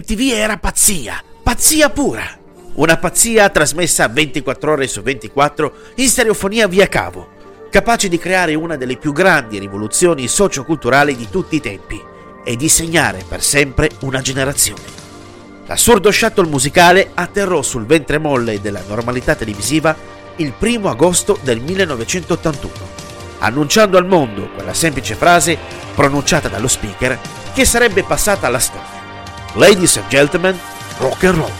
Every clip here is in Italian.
MTV era pazzia, pazzia pura. Una pazzia trasmessa 24 ore su 24 in stereofonia via cavo, capace di creare una delle più grandi rivoluzioni socioculturali di tutti i tempi e di segnare per sempre una generazione. L'assurdo shuttle musicale atterrò sul ventre molle della normalità televisiva il 1 agosto del 1981, annunciando al mondo quella semplice frase pronunciata dallo speaker che sarebbe passata alla storia. Ladies and gentlemen, rock and roll.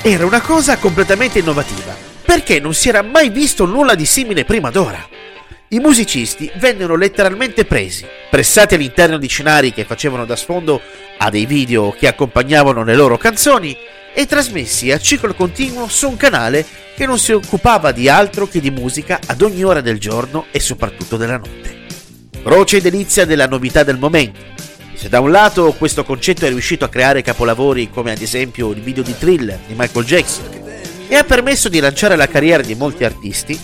Era una cosa completamente innovativa, perché non si era mai visto nulla di simile prima d'ora. I musicisti vennero letteralmente presi, pressati all'interno di scenari che facevano da sfondo a dei video che accompagnavano le loro canzoni e trasmessi a ciclo continuo su un canale che non si occupava di altro che di musica ad ogni ora del giorno e soprattutto della notte. Croce e delizia della novità del momento. Se da un lato questo concetto è riuscito a creare capolavori come ad esempio il video di thriller di Michael Jackson e ha permesso di lanciare la carriera di molti artisti,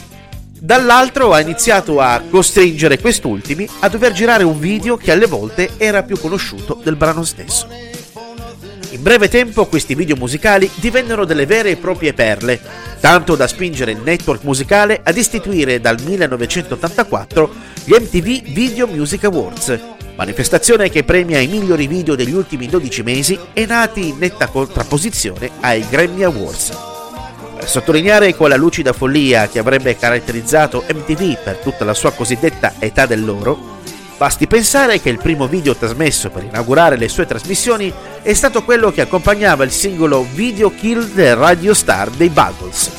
dall'altro ha iniziato a costringere quest'ultimi a dover girare un video che alle volte era più conosciuto del brano stesso. In breve tempo questi video musicali divennero delle vere e proprie perle, tanto da spingere il network musicale ad istituire dal 1984 gli MTV Video Music Awards, manifestazione che premia i migliori video degli ultimi 12 mesi e nati in netta contrapposizione ai Grammy Awards. Per sottolineare quella lucida follia che avrebbe caratterizzato MTV per tutta la sua cosiddetta età dell'oro, Basti pensare che il primo video trasmesso per inaugurare le sue trasmissioni è stato quello che accompagnava il singolo Video Kill the Radio Star dei Buggles.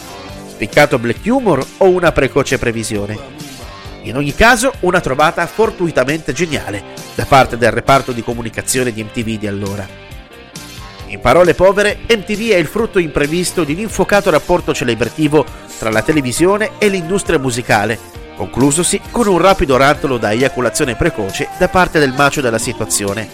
Spiccato black humor o una precoce previsione? In ogni caso, una trovata fortuitamente geniale da parte del reparto di comunicazione di MTV di allora. In parole povere, MTV è il frutto imprevisto di un infuocato rapporto celebrativo tra la televisione e l'industria musicale conclusosi con un rapido rantolo da eiaculazione precoce da parte del macio della situazione,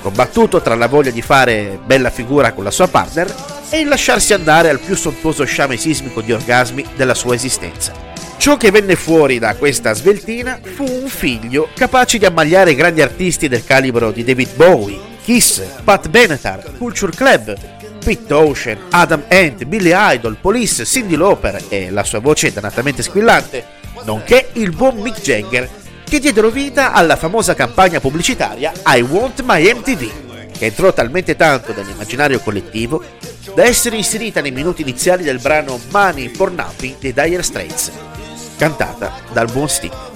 combattuto tra la voglia di fare bella figura con la sua partner e il lasciarsi andare al più sontuoso sciame sismico di orgasmi della sua esistenza. Ciò che venne fuori da questa sveltina fu un figlio capace di ammagliare grandi artisti del calibro di David Bowie, Kiss, Pat Benatar, Culture Club, Pete Ocean, Adam Ant, Billy Idol, Police, Cindy Lauper e la sua voce dannatamente squillante nonché il buon Mick Jagger, che diedero vita alla famosa campagna pubblicitaria I Want My MTV, che entrò talmente tanto nell'immaginario collettivo da essere inserita nei minuti iniziali del brano Money for Nothing dei Dire Straits, cantata dal buon Steve.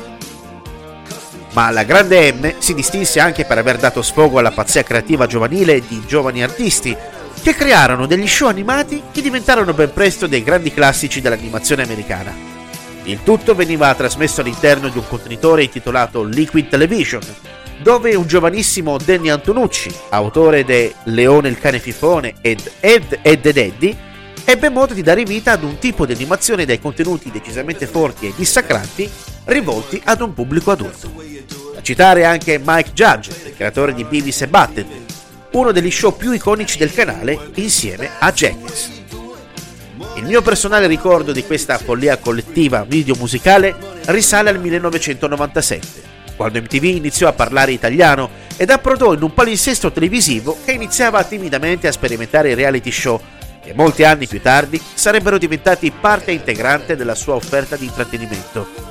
Ma la grande M si distinse anche per aver dato sfogo alla pazzia creativa giovanile di giovani artisti che crearono degli show animati che diventarono ben presto dei grandi classici dell'animazione americana. Il tutto veniva trasmesso all'interno di un contenitore intitolato Liquid Television, dove un giovanissimo Danny Antonucci, autore de Leone il cane fifone ed Ed Ed Ed Eddie, ebbe modo di dare vita ad un tipo di animazione dai contenuti decisamente forti e dissacranti rivolti ad un pubblico adulto. Da citare anche Mike Judge, il creatore di Beavis e Butthead, uno degli show più iconici del canale insieme a Jackass. Il mio personale ricordo di questa follia collettiva video musicale risale al 1997, quando MTV iniziò a parlare italiano ed approdò in un palinsesto televisivo che iniziava timidamente a sperimentare reality show che molti anni più tardi sarebbero diventati parte integrante della sua offerta di intrattenimento.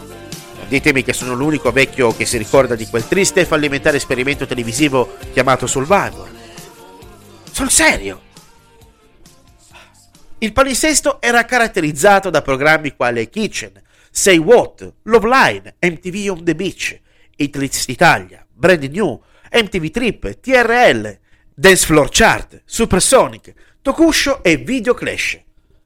Ditemi che sono l'unico vecchio che si ricorda di quel triste e fallimentare esperimento televisivo chiamato Survivor. Sul serio! Il palinsesto era caratterizzato da programmi quali Kitchen, Say What, Love Line, MTV on the Beach, Hitlist Italia, Brand New, MTV Trip, TRL, Dance Floor Chart, Supersonic, Tokusho e Video Clash.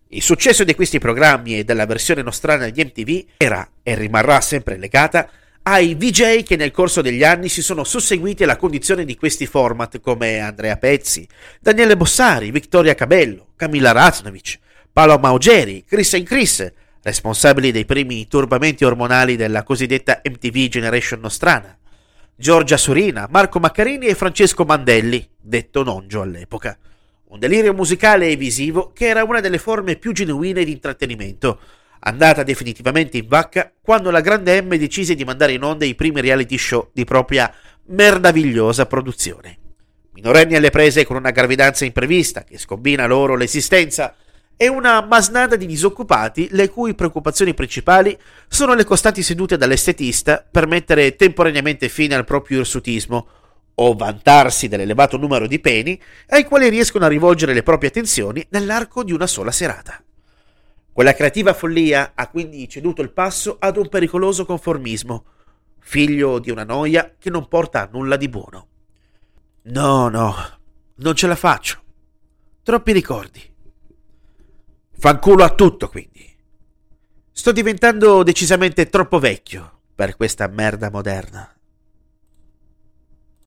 Il successo di questi programmi e della versione nostrana di MTV era e rimarrà sempre legata ai VJ che nel corso degli anni si sono susseguiti alla condizione di questi format come Andrea Pezzi, Daniele Bossari, Vittoria Cabello, Camilla Raznovic, Paolo Maugeri, Chris and Chris, responsabili dei primi turbamenti ormonali della cosiddetta MTV Generation Nostrana, Giorgia Surina, Marco Maccarini e Francesco Mandelli, detto Nongio all'epoca. Un delirio musicale e visivo che era una delle forme più genuine di intrattenimento, andata definitivamente in vacca quando la grande M decise di mandare in onda i primi reality show di propria merdavigliosa produzione. minorenni alle prese con una gravidanza imprevista che scombina loro l'esistenza e una masnada di disoccupati le cui preoccupazioni principali sono le costanti sedute dall'estetista per mettere temporaneamente fine al proprio irsutismo o vantarsi dell'elevato numero di peni ai quali riescono a rivolgere le proprie attenzioni nell'arco di una sola serata. Quella creativa follia ha quindi ceduto il passo ad un pericoloso conformismo, figlio di una noia che non porta a nulla di buono. No, no, non ce la faccio. Troppi ricordi. Fanculo a tutto, quindi. Sto diventando decisamente troppo vecchio per questa merda moderna.